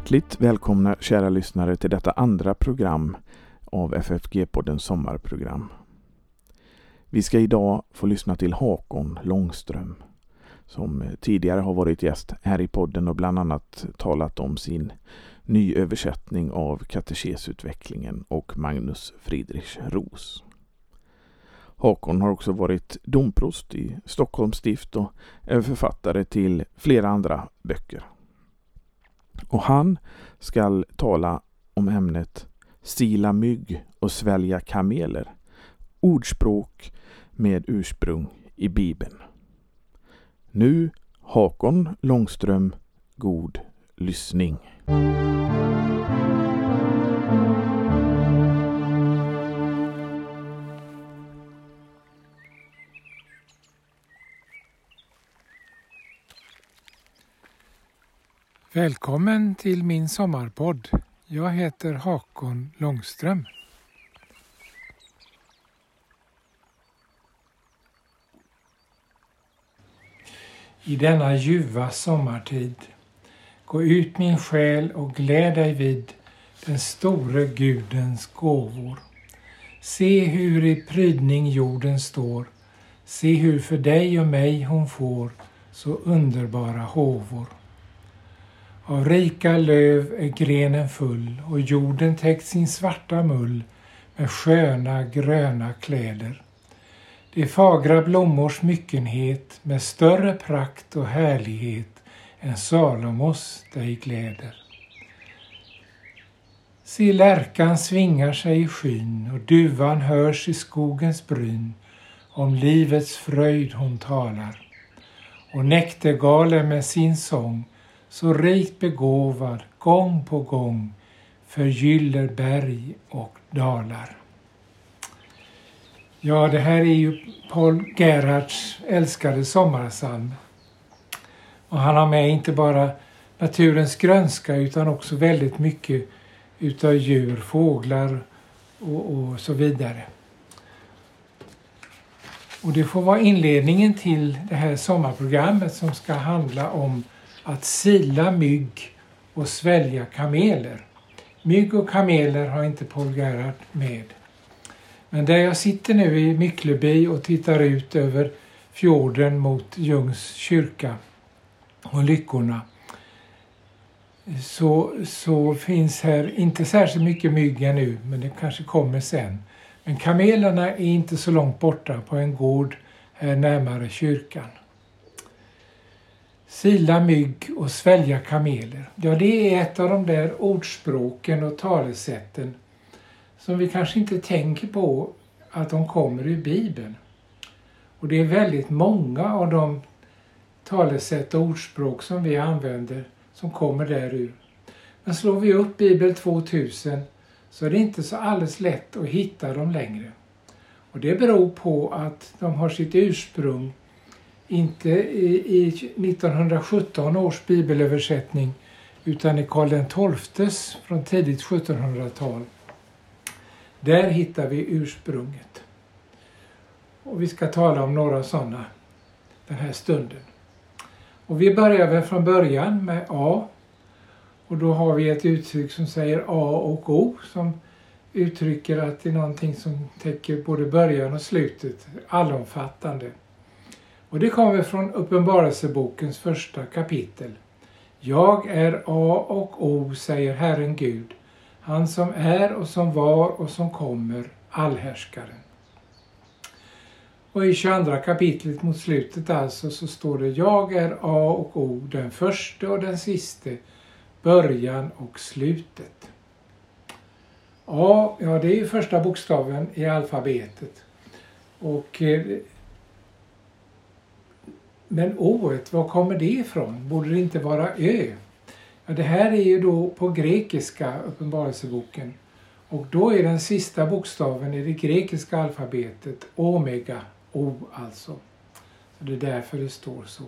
Hjärtligt välkomna kära lyssnare till detta andra program av FFG-poddens sommarprogram. Vi ska idag få lyssna till Hakon Långström som tidigare har varit gäst här i podden och bland annat talat om sin nyöversättning av katekesutvecklingen och Magnus Friedrich Ros. Hakon har också varit domprost i Stockholms stift och är författare till flera andra böcker. Och han skall tala om ämnet sila mygg och svälja kameler. Ordspråk med ursprung i Bibeln. Nu Hakon Långström, god lyssning. Välkommen till min sommarpodd. Jag heter Hakon Långström. I denna ljuva sommartid Gå ut min själ och gläd dig vid den store Gudens gåvor. Se hur i prydning jorden står. Se hur för dig och mig hon får så underbara håvor. Av rika löv är grenen full och jorden täckt sin svarta mull med sköna gröna kläder. Det är fagra blommors myckenhet med större prakt och härlighet än Salomos dig gläder. Se lärkan svingar sig i skyn och duvan hörs i skogens bryn. Om livets fröjd hon talar. Och näktergalen med sin sång så rikt begåvad gång på gång förgyller berg och dalar. Ja, det här är ju Paul Gerhards älskade sommarpsalm. Och han har med inte bara naturens grönska utan också väldigt mycket utav djur, fåglar och, och så vidare. Och det får vara inledningen till det här sommarprogrammet som ska handla om att sila mygg och svälja kameler. Mygg och kameler har inte Paul Gerhardt med. Men där jag sitter nu i Myckleby och tittar ut över fjorden mot Ljungs kyrka och Lyckorna så, så finns här inte särskilt mycket mygg ännu, men det kanske kommer sen. Men kamelerna är inte så långt borta på en gård här närmare kyrkan. Sila mygg och svälja kameler. Ja, det är ett av de där ordspråken och talesätten som vi kanske inte tänker på att de kommer ur Bibeln. Och det är väldigt många av de talesätt och ordspråk som vi använder som kommer därur. Men slår vi upp Bibel 2000 så är det inte så alldeles lätt att hitta dem längre. Och det beror på att de har sitt ursprung inte i, 1917 års bibelöversättning utan i Karl XIIs från tidigt 1700-tal. Där hittar vi ursprunget. Och vi ska tala om några sådana den här stunden. Och vi börjar väl från början med A. Och då har vi ett uttryck som säger A och O som uttrycker att det är någonting som täcker både början och slutet, allomfattande. Och det kommer från Uppenbarelsebokens första kapitel. Jag är A och O, säger Herren Gud, han som är och som var och som kommer, allhärskaren. Och i 22 kapitlet mot slutet alltså så står det Jag är A och O, den första och den siste, början och slutet. A, ja det är första bokstaven i alfabetet. Och eh, men ået, var kommer det ifrån? Borde det inte vara ö? Ja, det här är ju då på grekiska, Uppenbarelseboken. Och då är den sista bokstaven i det grekiska alfabetet omega, O alltså. Så det är därför det står så.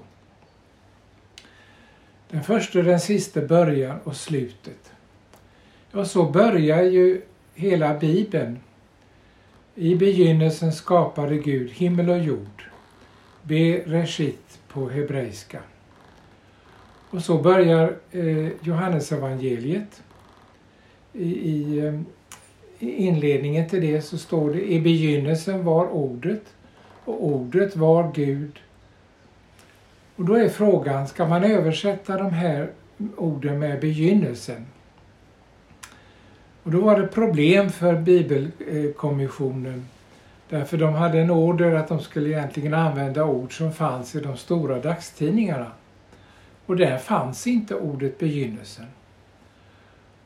Den första och den sista början och slutet. Ja, så börjar ju hela Bibeln. I begynnelsen skapade Gud himmel och jord. Bereshit på hebreiska. Och så börjar eh, Johannesevangeliet. I, i, eh, I inledningen till det så står det i begynnelsen var ordet och ordet var Gud. Och då är frågan, ska man översätta de här orden med begynnelsen? Och då var det problem för Bibelkommissionen. Därför de hade en order att de skulle egentligen använda ord som fanns i de stora dagstidningarna. Och där fanns inte ordet begynnelsen.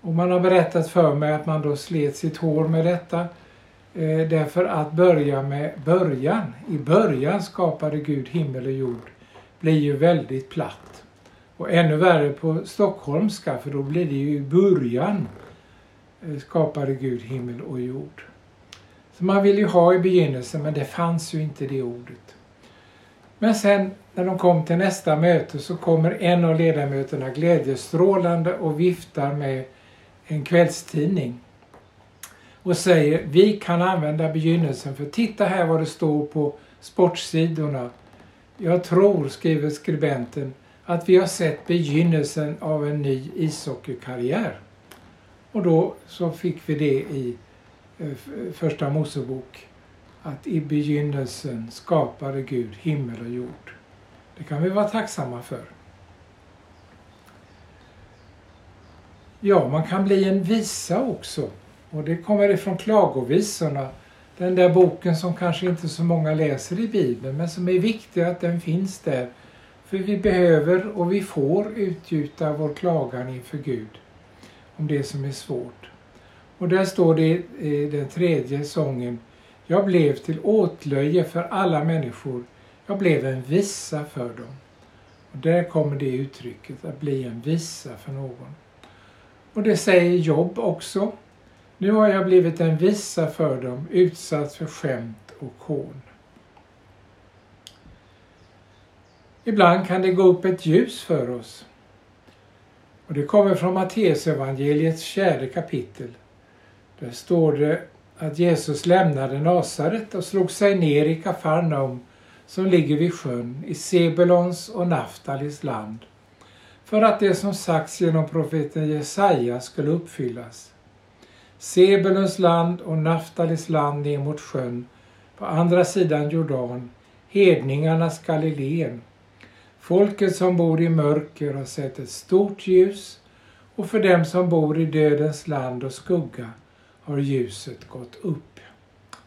Och man har berättat för mig att man då slet sitt hår med detta. Eh, därför att börja med början. I början skapade Gud himmel och jord. Blir ju väldigt platt. Och ännu värre på stockholmska för då blir det ju i början eh, skapade Gud himmel och jord som man vill ju ha i begynnelsen men det fanns ju inte det ordet. Men sen när de kom till nästa möte så kommer en av ledamöterna glädjestrålande och viftar med en kvällstidning och säger vi kan använda begynnelsen för titta här vad det står på sportsidorna. Jag tror, skriver skribenten, att vi har sett begynnelsen av en ny ishockeykarriär. Och då så fick vi det i Eh, eh, första Mosebok att i begynnelsen skapade Gud himmel och jord. Det kan vi vara tacksamma för. Ja, man kan bli en visa också. Och det kommer ifrån klagovisorna. Den där boken som kanske inte så många läser i Bibeln men som är viktig att den finns där. För vi behöver och vi får utgjuta vår klagan inför Gud om det som är svårt. Och där står det i den tredje sången Jag blev till åtlöje för alla människor. Jag blev en visa för dem. Och där kommer det uttrycket, att bli en visa för någon. Och det säger Jobb också. Nu har jag blivit en visa för dem, utsatt för skämt och hån. Ibland kan det gå upp ett ljus för oss. Och det kommer från Matteusevangeliets fjärde kapitel. Där står det att Jesus lämnade Nasaret och slog sig ner i Kafarnaum som ligger vid sjön i Sebulons och Naftalis land för att det som sagts genom profeten Jesaja skulle uppfyllas. Sebulons land och Naftalis land ner mot sjön på andra sidan Jordan, hedningarnas Galileen. Folket som bor i mörker har sett ett stort ljus och för dem som bor i dödens land och skugga har ljuset gått upp.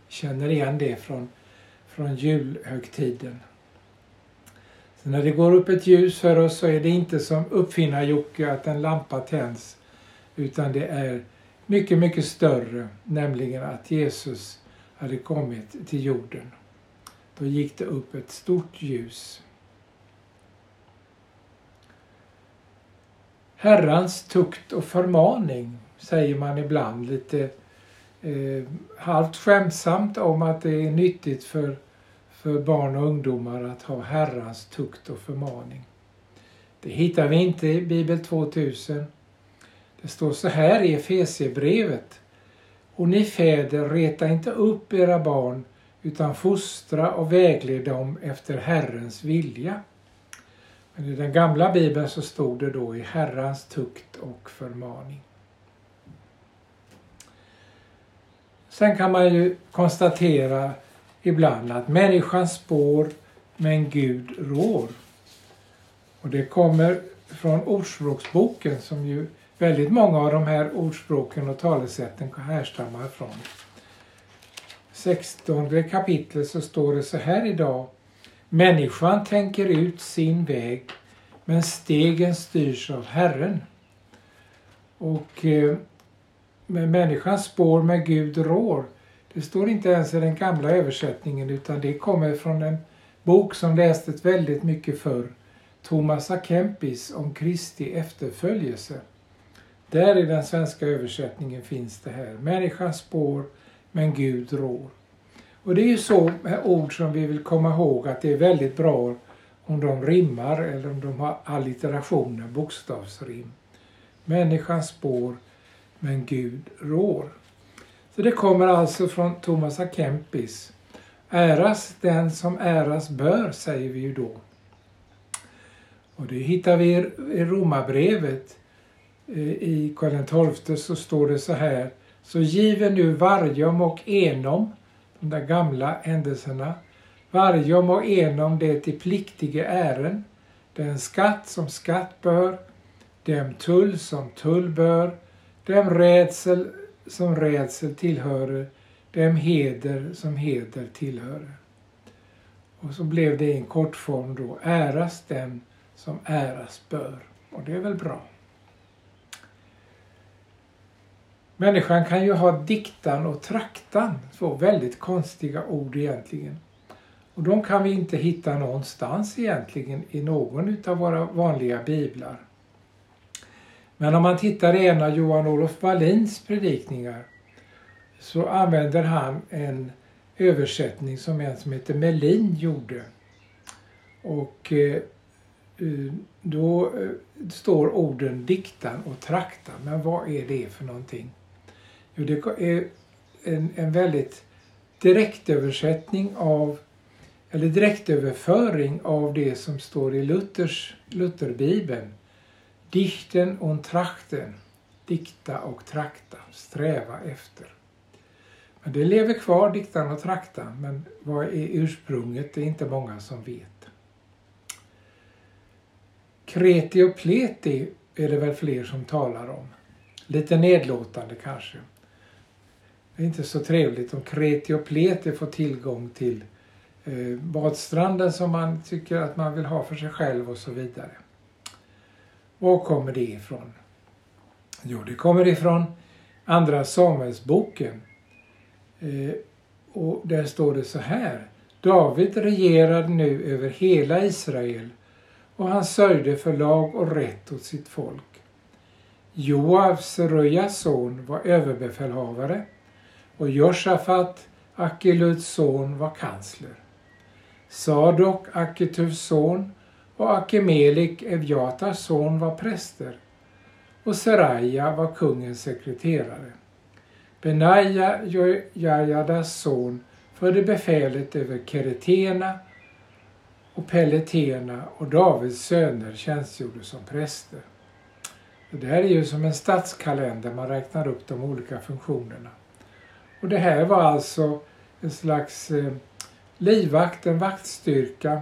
Känner igen det från, från julhögtiden. Så när det går upp ett ljus för oss så är det inte som uppfinnar-Jocke att en lampa tänds utan det är mycket, mycket större, nämligen att Jesus hade kommit till jorden. Då gick det upp ett stort ljus. Herrans tukt och förmaning säger man ibland lite eh, halvt skämtsamt om att det är nyttigt för, för barn och ungdomar att ha Herrans tukt och förmaning. Det hittar vi inte i Bibel 2000. Det står så här i Efesierbrevet. Och ni fäder, reta inte upp era barn utan fostra och vägled dem efter Herrens vilja. Men i den gamla bibeln så stod det då i Herrans tukt och förmaning. Sen kan man ju konstatera ibland att människan spår men Gud rår. Och det kommer från Ordspråksboken som ju väldigt många av de här ordspråken och talesätten härstammar från. 16 kapitlet så står det så här idag. Människan tänker ut sin väg men stegen styrs av Herren. Och eh, men människans spår med Gud rår. Det står inte ens i den gamla översättningen utan det kommer från en bok som lästes väldigt mycket förr. Thomas A. Kempis om Kristi efterföljelse. Där i den svenska översättningen finns det här. Människans spår men Gud rår. Och det är ju så med ord som vi vill komma ihåg att det är väldigt bra om de rimmar eller om de har allitterationer, bokstavsrim. Människans spår men Gud rår. Så det kommer alltså från Thomas A. Kempis. Äras den som äras bör, säger vi ju då. Och det hittar vi i Romarbrevet. I Karl XII så står det så här. Så given nu vargom och enom, de där gamla händelserna, vargom och enom det till pliktige ären, den skatt som skatt bör, dem tull som tull bör, dem rädsel som rädsel tillhörer, dem heder som heder tillhörer. Och så blev det i en kortform då, äras den som äras bör. Och det är väl bra. Människan kan ju ha diktan och traktan, två väldigt konstiga ord egentligen. Och de kan vi inte hitta någonstans egentligen i någon av våra vanliga biblar. Men om man tittar i en av Johan-Olof Wallins predikningar så använder han en översättning som en som heter Melin gjorde. Och eh, eh, då eh, står orden diktan och trakta. Men vad är det för någonting? Jo, det är en, en väldigt direktöversättning av eller direktöverföring av det som står i Luthers, Lutherbibeln. Dichten und trachten, dikta och trakta, sträva efter. Men det lever kvar, diktan och trakta, men vad är ursprunget? Det är inte många som vet. Kreti och pleti är det väl fler som talar om. Lite nedlåtande kanske. Det är inte så trevligt om kreti och pleti får tillgång till eh, badstranden som man tycker att man vill ha för sig själv och så vidare. Var kommer det ifrån? Jo, det kommer ifrån Andra Samuelsboken. Eh, och där står det så här. David regerade nu över hela Israel och han sörjde för lag och rätt åt sitt folk. Joab, Serujas son, var överbefälhavare och Josafat, Akiluds son, var kansler. Sadok, Akituvs son och Akimelik, Evjatas son, var präster och Seraja var kungens sekreterare. Benaja, Jojajadas son, förde befälet över Keretena och Pelletena och Davids söner tjänstgjorde som präster. Det här är ju som en stadskalender, man räknar upp de olika funktionerna. Och det här var alltså en slags eh, livvakt, en vaktstyrka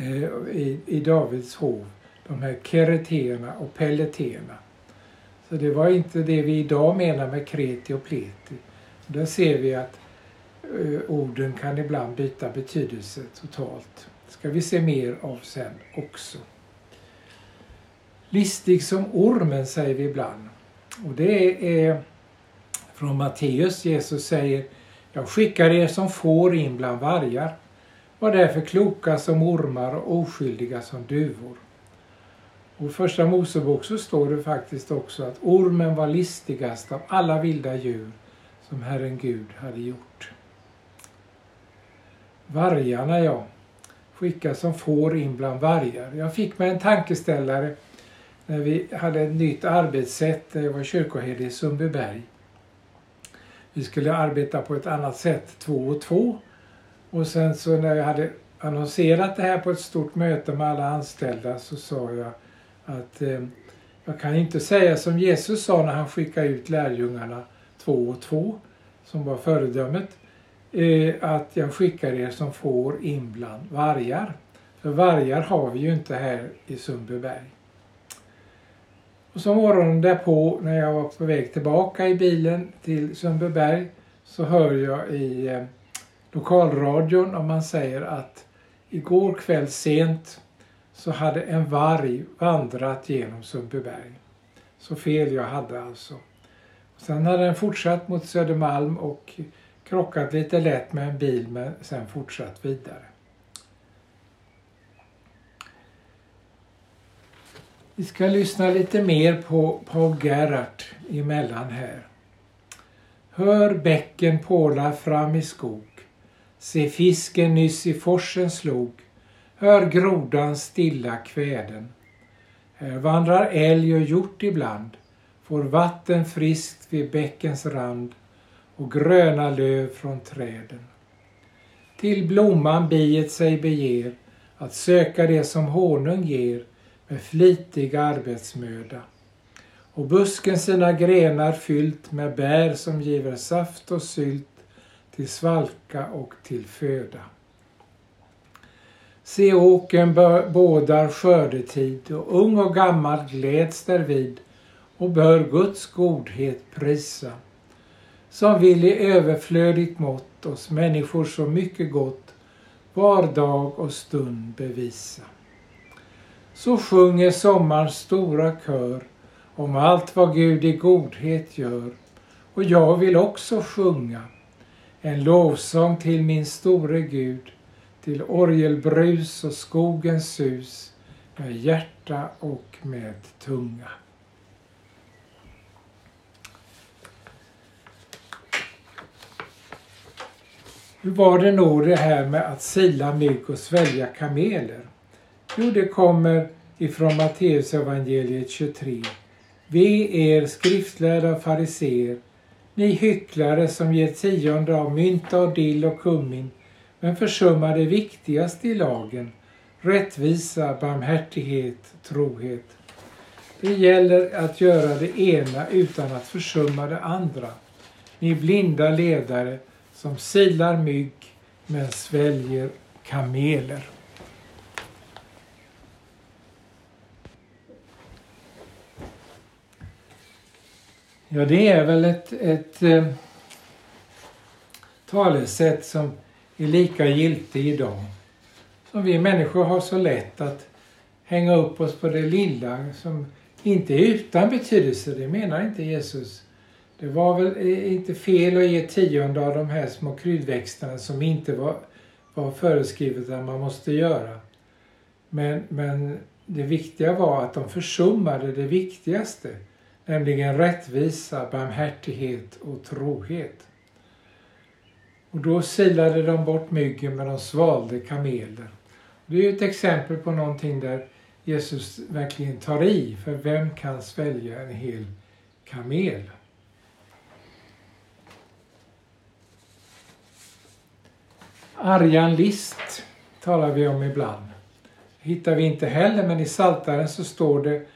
Eh, i, i Davids hov. De här kereterna och pelleterna. Så det var inte det vi idag menar med kreti och pleti. Där ser vi att eh, orden kan ibland byta betydelse totalt. Det ska vi se mer av sen också. Listig som ormen säger vi ibland. Och det är från Matteus. Jesus säger Jag skickar er som får in bland vargar. Var därför kloka som ormar och oskyldiga som duvor. Och i första Mosebok så står det faktiskt också att ormen var listigast av alla vilda djur som Herren Gud hade gjort. Vargarna ja, skickas som får in bland vargar. Jag fick mig en tankeställare när vi hade ett nytt arbetssätt när jag var kyrkoherde i Sundbyberg. Vi skulle arbeta på ett annat sätt, två och två. Och sen så när jag hade annonserat det här på ett stort möte med alla anställda så sa jag att eh, jag kan inte säga som Jesus sa när han skickade ut lärjungarna två och två, som var föredömet, eh, att jag skickar er som får in bland vargar. För vargar har vi ju inte här i Sundbyberg. Och så morgonen därpå när jag var på väg tillbaka i bilen till Sundbyberg så hör jag i eh, lokalradion om man säger att igår kväll sent så hade en varg vandrat genom Sundbyberg. Så fel jag hade alltså. Sen hade den fortsatt mot Södermalm och krockat lite lätt med en bil men sen fortsatt vidare. Vi ska lyssna lite mer på Paul Gerhardt emellan här. Hör bäcken påla fram i skog. Se fisken nyss i forsen slog. Hör grodan stilla kväden. Här vandrar älg och hjort ibland. Får vatten friskt vid bäckens rand och gröna löv från träden. Till blomman biet sig beger att söka det som honung ger med flitig arbetsmöda. Och busken sina grenar fyllt med bär som giver saft och sylt till svalka och till föda. Se åken bådar skördetid och ung och gammal gläds därvid och bör Guds godhet prisa som vill i överflödigt mått oss människor så mycket gott var dag och stund bevisa. Så sjunger sommarns stora kör om allt vad Gud i godhet gör och jag vill också sjunga en lovsång till min store Gud till orgelbrus och skogens sus med hjärta och med tunga. Hur var det nog det här med att sila mygg och svälja kameler? Jo, det kommer ifrån Matteus evangeliet 23. Ve er skriftlärda fariseer, ni hycklare som ger tionde av mynta och dill och kummin, men försummar det viktigaste i lagen, rättvisa, barmhärtighet, trohet. Det gäller att göra det ena utan att försumma det andra. Ni blinda ledare, som silar mygg men sväljer kameler. Ja, det är väl ett, ett eh, talesätt som är lika giltigt idag. Som vi människor har så lätt att hänga upp oss på det lilla som inte är utan betydelse, det menar inte Jesus. Det var väl eh, inte fel att ge tionde av de här små kryddväxterna som inte var, var föreskrivet att man måste göra. Men, men det viktiga var att de försummade det viktigaste, nämligen rättvisa, barmhärtighet och trohet. Och då silade de bort myggen men de svalde kameler. Det är ju ett exempel på någonting där Jesus verkligen tar i, för vem kan svälja en hel kamel? Argan list talar vi om ibland. hittar vi inte heller, men i Saltaren så står det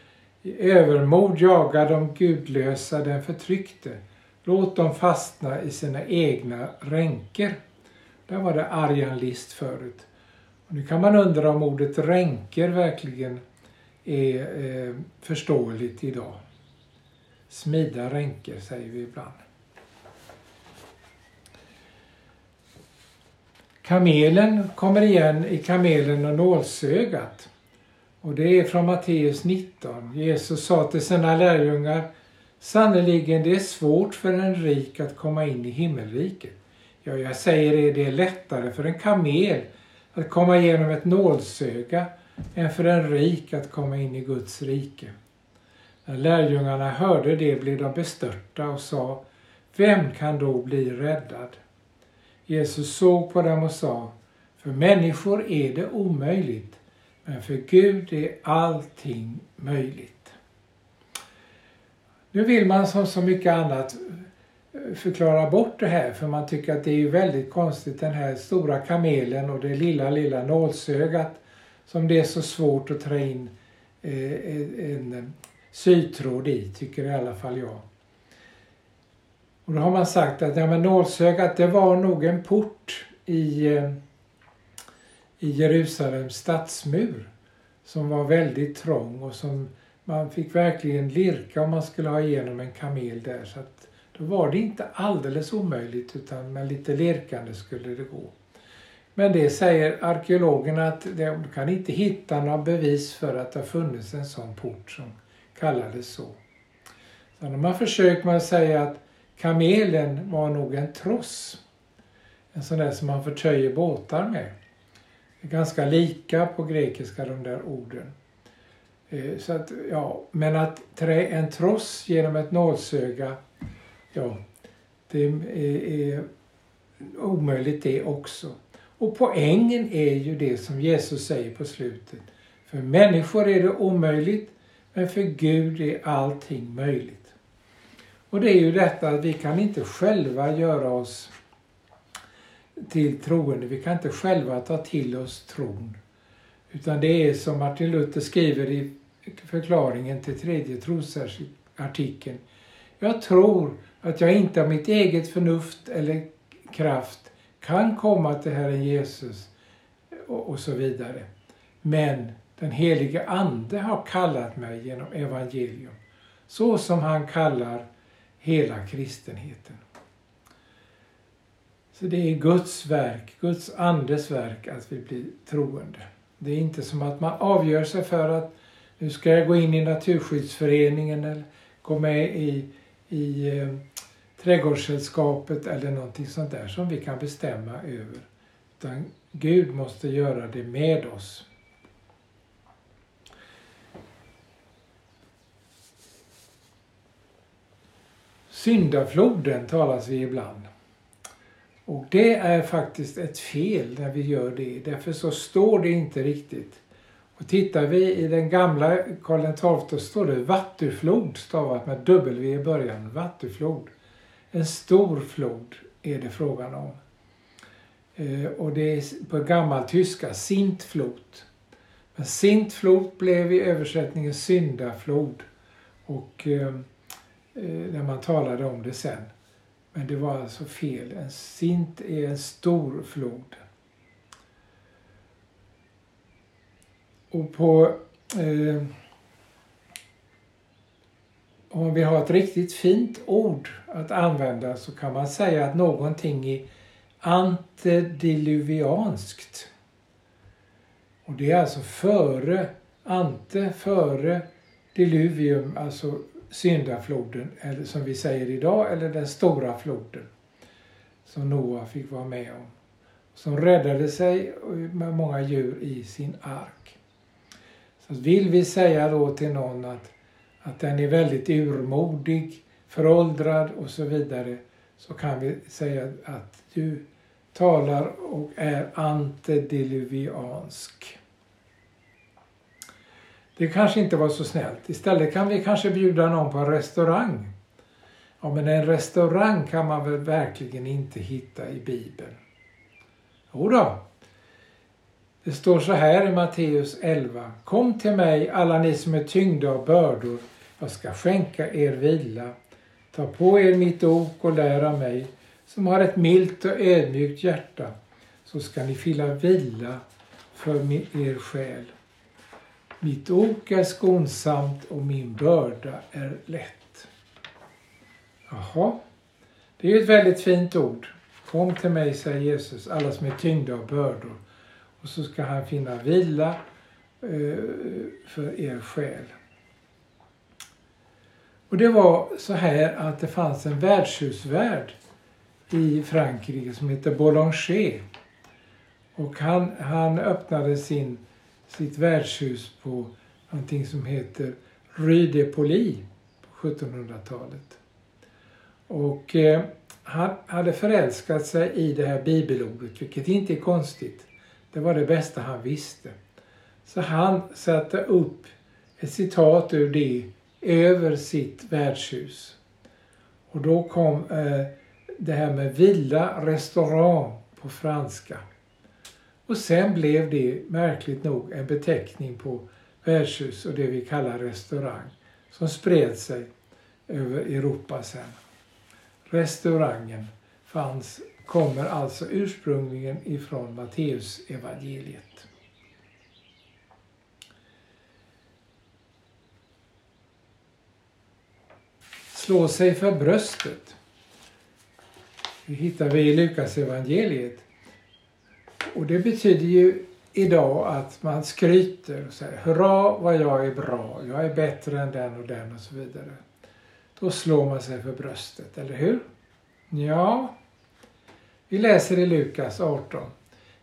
i övermod jagar de gudlösa den förtryckte. Låt dem fastna i sina egna ränker. Där var det Arjan list förut. Och nu kan man undra om ordet ränker verkligen är eh, förståeligt idag. Smida ränker säger vi ibland. Kamelen kommer igen i kamelen och nålsögat. Och det är från Matteus 19. Jesus sa till sina lärjungar Sannerligen, det är svårt för en rik att komma in i himmelriket. Ja, jag säger er, det är lättare för en kamel att komma igenom ett nålsöga än för en rik att komma in i Guds rike. När lärjungarna hörde det blev de bestörta och sa, vem kan då bli räddad? Jesus såg på dem och sa, för människor är det omöjligt, men för Gud är allting möjligt. Nu vill man som så mycket annat förklara bort det här för man tycker att det är väldigt konstigt den här stora kamelen och det lilla lilla nålsögat som det är så svårt att trä in eh, en sytråd i, tycker i alla fall jag. Och då har man sagt att ja, men nålsögat det var nog en port i, eh, i Jerusalems stadsmur som var väldigt trång och som man fick verkligen lirka om man skulle ha igenom en kamel där. Så att då var det inte alldeles omöjligt utan med lite lirkande skulle det gå. Men det säger arkeologerna att de kan inte hitta några bevis för att det har funnits en sån port som kallades så. Så de har försökt med att säga att Kamelen var nog en tross. En sån där som man förtöjer båtar med. Är ganska lika på grekiska de där orden. Eh, så att, ja, men att trä en tross genom ett nålsöga, ja, det är omöjligt det också. Och poängen är ju det som Jesus säger på slutet. För människor är det omöjligt, men för Gud är allting möjligt. Och det är ju detta att vi kan inte själva göra oss till troende. Vi kan inte själva ta till oss tron. Utan det är som Martin Luther skriver i förklaringen till tredje trosartikeln. Jag tror att jag inte av mitt eget förnuft eller kraft kan komma till Herren Jesus och, och så vidare. Men den helige Ande har kallat mig genom evangelium, så som han kallar hela kristenheten. Så det är Guds verk, Guds andes verk att vi blir troende. Det är inte som att man avgör sig för att nu ska jag gå in i Naturskyddsföreningen eller gå med i, i eh, Trädgårdssällskapet eller någonting sånt där som vi kan bestämma över. Utan Gud måste göra det med oss. Syndafloden talas vi ibland. Och det är faktiskt ett fel när vi gör det. Därför så står det inte riktigt. Och tittar vi i den gamla Karl XII står det Vattenflod stavat med W i början. Vattenflod. En stor flod är det frågan om. Eh, och det är på gammal tyska Sintflot. Men Sintflot blev i översättningen syndaflod. Och eh, eh, när man talade om det sen. Men det var alltså fel. En sint är en stor flod. Och på... Eh, om vill ha ett riktigt fint ord att använda så kan man säga att någonting är antediluvianskt. Och det är alltså före, ante, före diluvium, alltså syndafloden, eller som vi säger idag, eller den stora floden som Noa fick vara med om. Som räddade sig med många djur i sin ark. Så vill vi säga då till någon att, att den är väldigt urmodig, föråldrad och så vidare, så kan vi säga att du talar och är antediluviansk. Det kanske inte var så snällt. Istället kan vi kanske bjuda någon på en restaurang. Ja, men en restaurang kan man väl verkligen inte hitta i Bibeln? Jo då. Det står så här i Matteus 11. Kom till mig alla ni som är tyngda av bördor. Jag ska skänka er vila. Ta på er mitt ok och lär av mig som har ett milt och ödmjukt hjärta så ska ni fylla vila för er själ. Mitt ok är skonsamt och min börda är lätt. Jaha, det är ju ett väldigt fint ord. Kom till mig, säger Jesus, alla som är tyngda av bördor. Och så ska han finna vila eh, för er själ. Och det var så här att det fanns en värdshusvärd i Frankrike som hette Boulanger. Och han, han öppnade sin sitt värdshus på någonting som heter Rue de Poli på 1700-talet. Och eh, han hade förälskat sig i det här bibelordet, vilket inte är konstigt. Det var det bästa han visste. Så han satte upp ett citat ur det över sitt värdshus. Och då kom eh, det här med villa, restaurang på franska. Och sen blev det märkligt nog en beteckning på värdshus och det vi kallar restaurang som spred sig över Europa sen. Restaurangen fanns, kommer alltså ursprungligen ifrån Matteus evangeliet. Slå sig för bröstet. Det hittar vi i Lukas evangeliet. Och det betyder ju idag att man skryter och säger hurra vad jag är bra, jag är bättre än den och den och så vidare. Då slår man sig för bröstet, eller hur? Ja, vi läser i Lukas 18.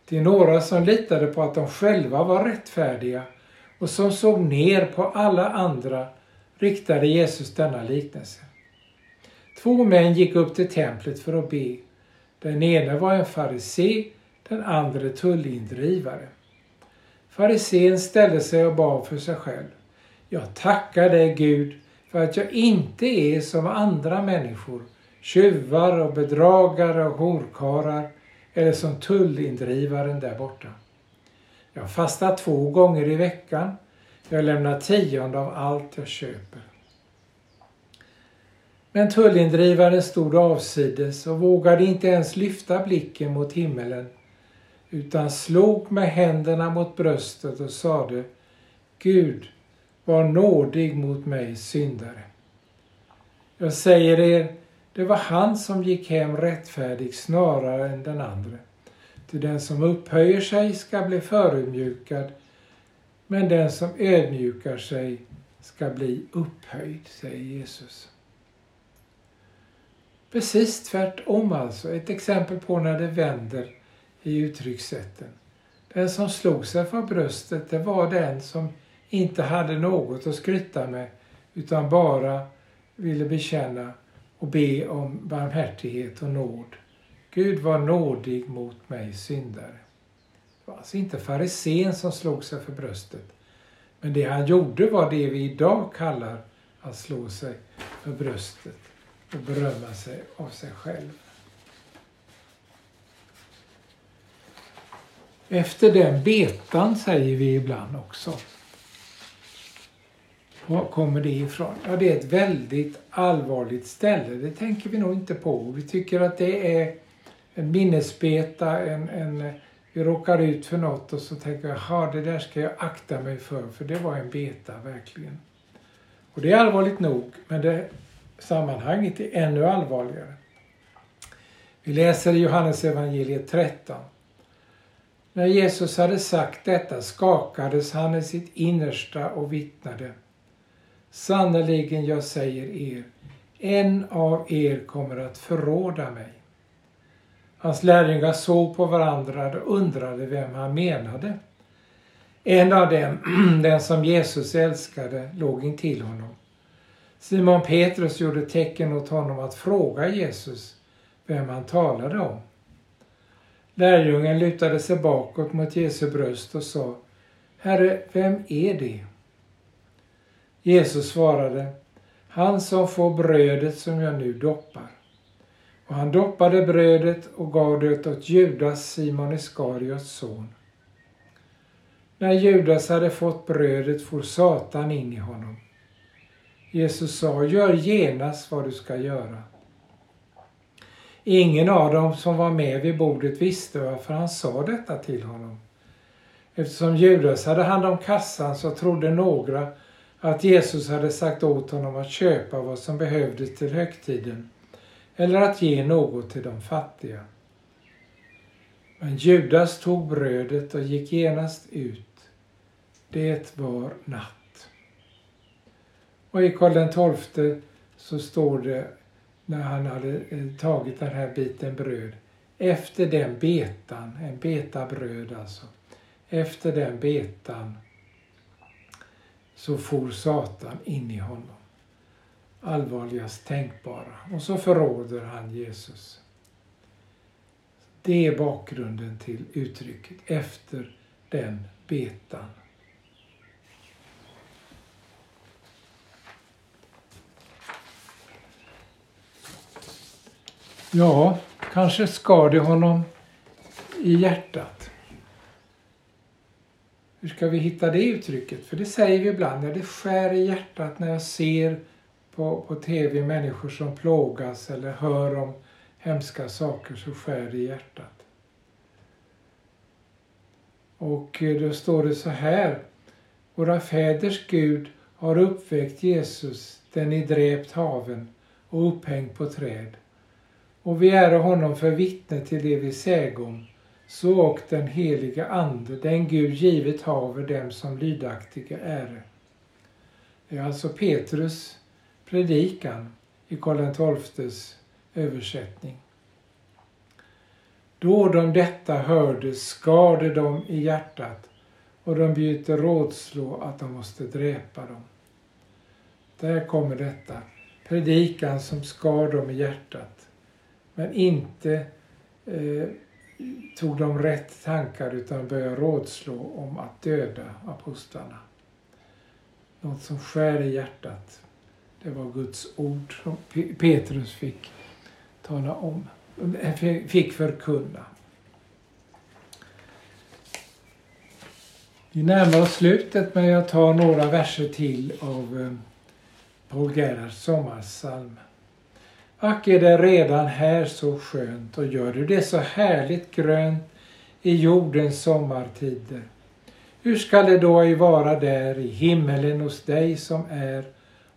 Det är några som litade på att de själva var rättfärdiga och som såg ner på alla andra riktade Jesus denna liknelse. Två män gick upp till templet för att be. Den ene var en farisé den andra tullindrivare. Farisén ställde sig och bad för sig själv. Jag tackar dig Gud för att jag inte är som andra människor, tjuvar och bedragare och horkarar eller som tullindrivaren där borta. Jag fastar två gånger i veckan. Jag lämnar tionde av allt jag köper. Men tullindrivaren stod avsides och vågade inte ens lyfta blicken mot himmelen utan slog med händerna mot bröstet och sade Gud, var nådig mot mig syndare. Jag säger er, det var han som gick hem rättfärdig snarare än den andre. Till den som upphöjer sig ska bli förödmjukad, men den som ödmjukar sig ska bli upphöjd, säger Jesus. Precis tvärtom alltså, ett exempel på när det vänder i uttryckssätten. Den som slog sig för bröstet, det var den som inte hade något att skryta med, utan bara ville bekänna och be om barmhärtighet och nåd. Gud var nådig mot mig syndare. Det var alltså inte farisén som slog sig för bröstet. Men det han gjorde var det vi idag kallar att slå sig för bröstet och berömma sig av sig själv. Efter den betan säger vi ibland också. Var kommer det ifrån? Ja, det är ett väldigt allvarligt ställe. Det tänker vi nog inte på. Vi tycker att det är en minnesbeta, en, en, vi råkar ut för något och så tänker jag, ja det där ska jag akta mig för, för det var en beta verkligen. Och det är allvarligt nog, men det sammanhanget är ännu allvarligare. Vi läser i Johannes evangeliet 13. När Jesus hade sagt detta skakades han i sitt innersta och vittnade. Sannerligen, jag säger er, en av er kommer att förråda mig. Hans lärjungar såg på varandra och undrade vem han menade. En av dem, den som Jesus älskade, låg intill honom. Simon Petrus gjorde tecken åt honom att fråga Jesus vem han talade om. Lärjungen lutade sig bakåt mot Jesu bröst och sa Herre, vem är det? Jesus svarade Han som får brödet som jag nu doppar. Och han doppade brödet och gav det åt Judas, Simon Iskariots son. När Judas hade fått brödet for Satan in i honom. Jesus sa, gör genast vad du ska göra. Ingen av dem som var med vid bordet visste varför han sa detta till honom. Eftersom Judas hade hand om kassan så trodde några att Jesus hade sagt åt honom att köpa vad som behövdes till högtiden eller att ge något till de fattiga. Men Judas tog brödet och gick genast ut. Det var natt. Och i Karl XII så står det när han hade eh, tagit den här biten bröd. Efter den betan, en beta bröd alltså. Efter den betan så for Satan in i honom. Allvarligast tänkbara. Och så förråder han Jesus. Det är bakgrunden till uttrycket efter den betan. Ja, kanske skar det honom i hjärtat. Hur ska vi hitta det uttrycket? För det säger vi ibland, när det skär i hjärtat när jag ser på, på tv människor som plågas eller hör om hemska saker så skär det i hjärtat. Och eh, då står det så här. Våra fäders Gud har uppväckt Jesus, den i dräpt haven och upphängd på träd och vi är honom för vittne till det vi sägom, så och den heliga Ande, den Gud givet haver dem som lydaktiga är. Det är alltså Petrus predikan i Karl XIIs översättning. Då de detta hörde skar det dem i hjärtat och de bytte rådslå att de måste dräpa dem. Där kommer detta, predikan som skar dem i hjärtat men inte eh, tog de rätt tankar utan började rådslå om att döda apostlarna. Något som skär i hjärtat. Det var Guds ord som Petrus fick tala om, eh, fick förkunna. Vi närmar oss slutet men jag tar några verser till av eh, Paul Gerhards sommarsalm. Ack är det redan här så skönt och gör du det så härligt grönt i jordens sommartider. Hur skall det då ej vara där i himmelen hos dig som är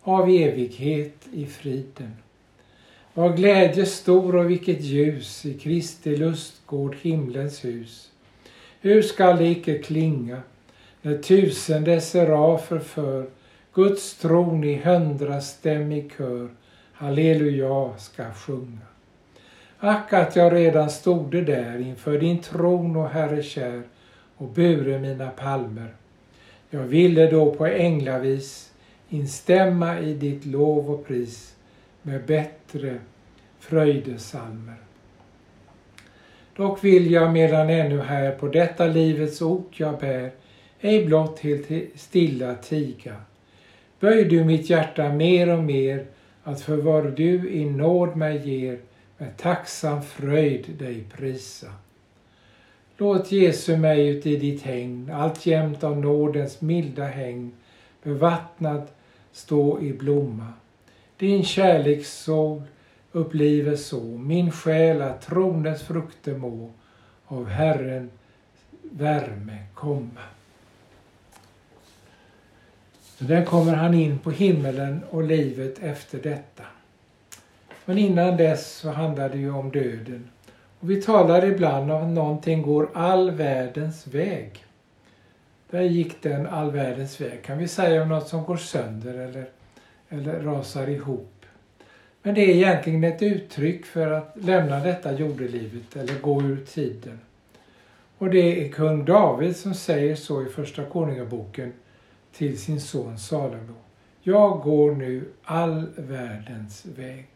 av evighet i friden? Vad glädje stor och vilket ljus i Kristi lustgård himlens hus. Hur skall det icke klinga när tusende serafer för Guds tron i hundrastämmig kör Halleluja ska sjunga. Ack att jag redan stod där inför din tron och Herre kär och bure mina palmer. Jag ville då på änglavis instämma i ditt lov och pris med bättre fröjdesalmer. Dock vill jag medan ännu här på detta livets ok jag bär ej blott helt stilla tiga. Böj du mitt hjärta mer och mer att för vad du i nåd mig ger med tacksam fröjd dig prisa. Låt Jesu mig uti ditt hägn alltjämt av nådens milda häng bevattnad stå i blomma. Din kärlekssol upplive så min själ att tronens frukter må av Herren värme komma. Så där kommer han in på himmelen och livet efter detta. Men innan dess så handlar det ju om döden. Och vi talar ibland om att någonting går all världens väg. Där gick den all världens väg. Kan vi säga om något som går sönder eller, eller rasar ihop. Men det är egentligen ett uttryck för att lämna detta jordelivet eller gå ur tiden. Och det är kung David som säger så i första konungaboken till sin son Salomo. Jag går nu all världens väg.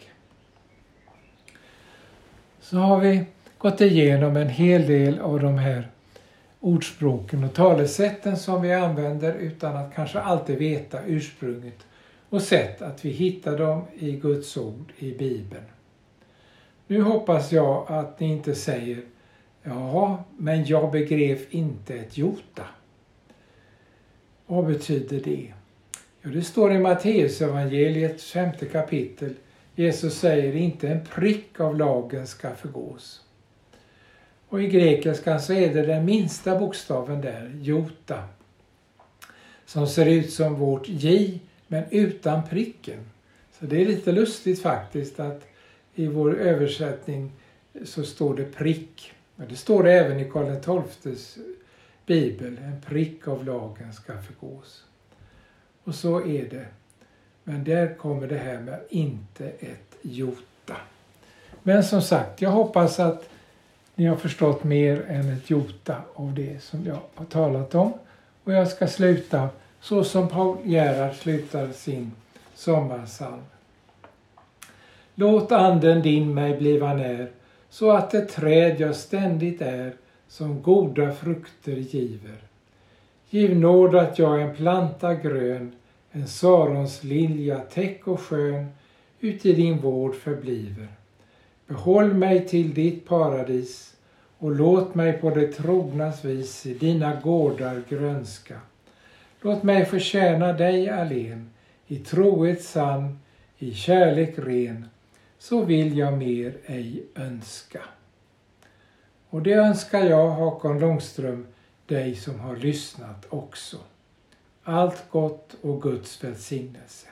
Så har vi gått igenom en hel del av de här ordspråken och talesätten som vi använder utan att kanske alltid veta ursprunget och sett att vi hittar dem i Guds ord i Bibeln. Nu hoppas jag att ni inte säger Ja, men jag begrep inte ett jota. Vad betyder det? Jo, det står i Matteusevangeliet femte kapitel. Jesus säger inte en prick av lagen ska förgås. Och i grekiskan så är det den minsta bokstaven där, jota, som ser ut som vårt J men utan pricken. Så det är lite lustigt faktiskt att i vår översättning så står det prick. Men det står det även i Karl XIIs bibel. En prick av lagen ska förgås. Och så är det. Men där kommer det här med inte ett jota. Men som sagt, jag hoppas att ni har förstått mer än ett jota av det som jag har talat om. Och jag ska sluta så som Paul Gerhard slutar sin sommarsalm. Låt anden din mig bliva när, så att det träd jag ständigt är, som goda frukter giver. Giv nåd att jag en planta grön, en Sarons lilja täck och skön, uti din vård förbliver. Behåll mig till ditt paradis och låt mig på det trognas vis i dina gårdar grönska. Låt mig förtjäna dig allen, i trohet sann, i kärlek ren, så vill jag mer ej önska. Och det önskar jag, Hakon Långström, dig som har lyssnat också. Allt gott och Guds välsignelse.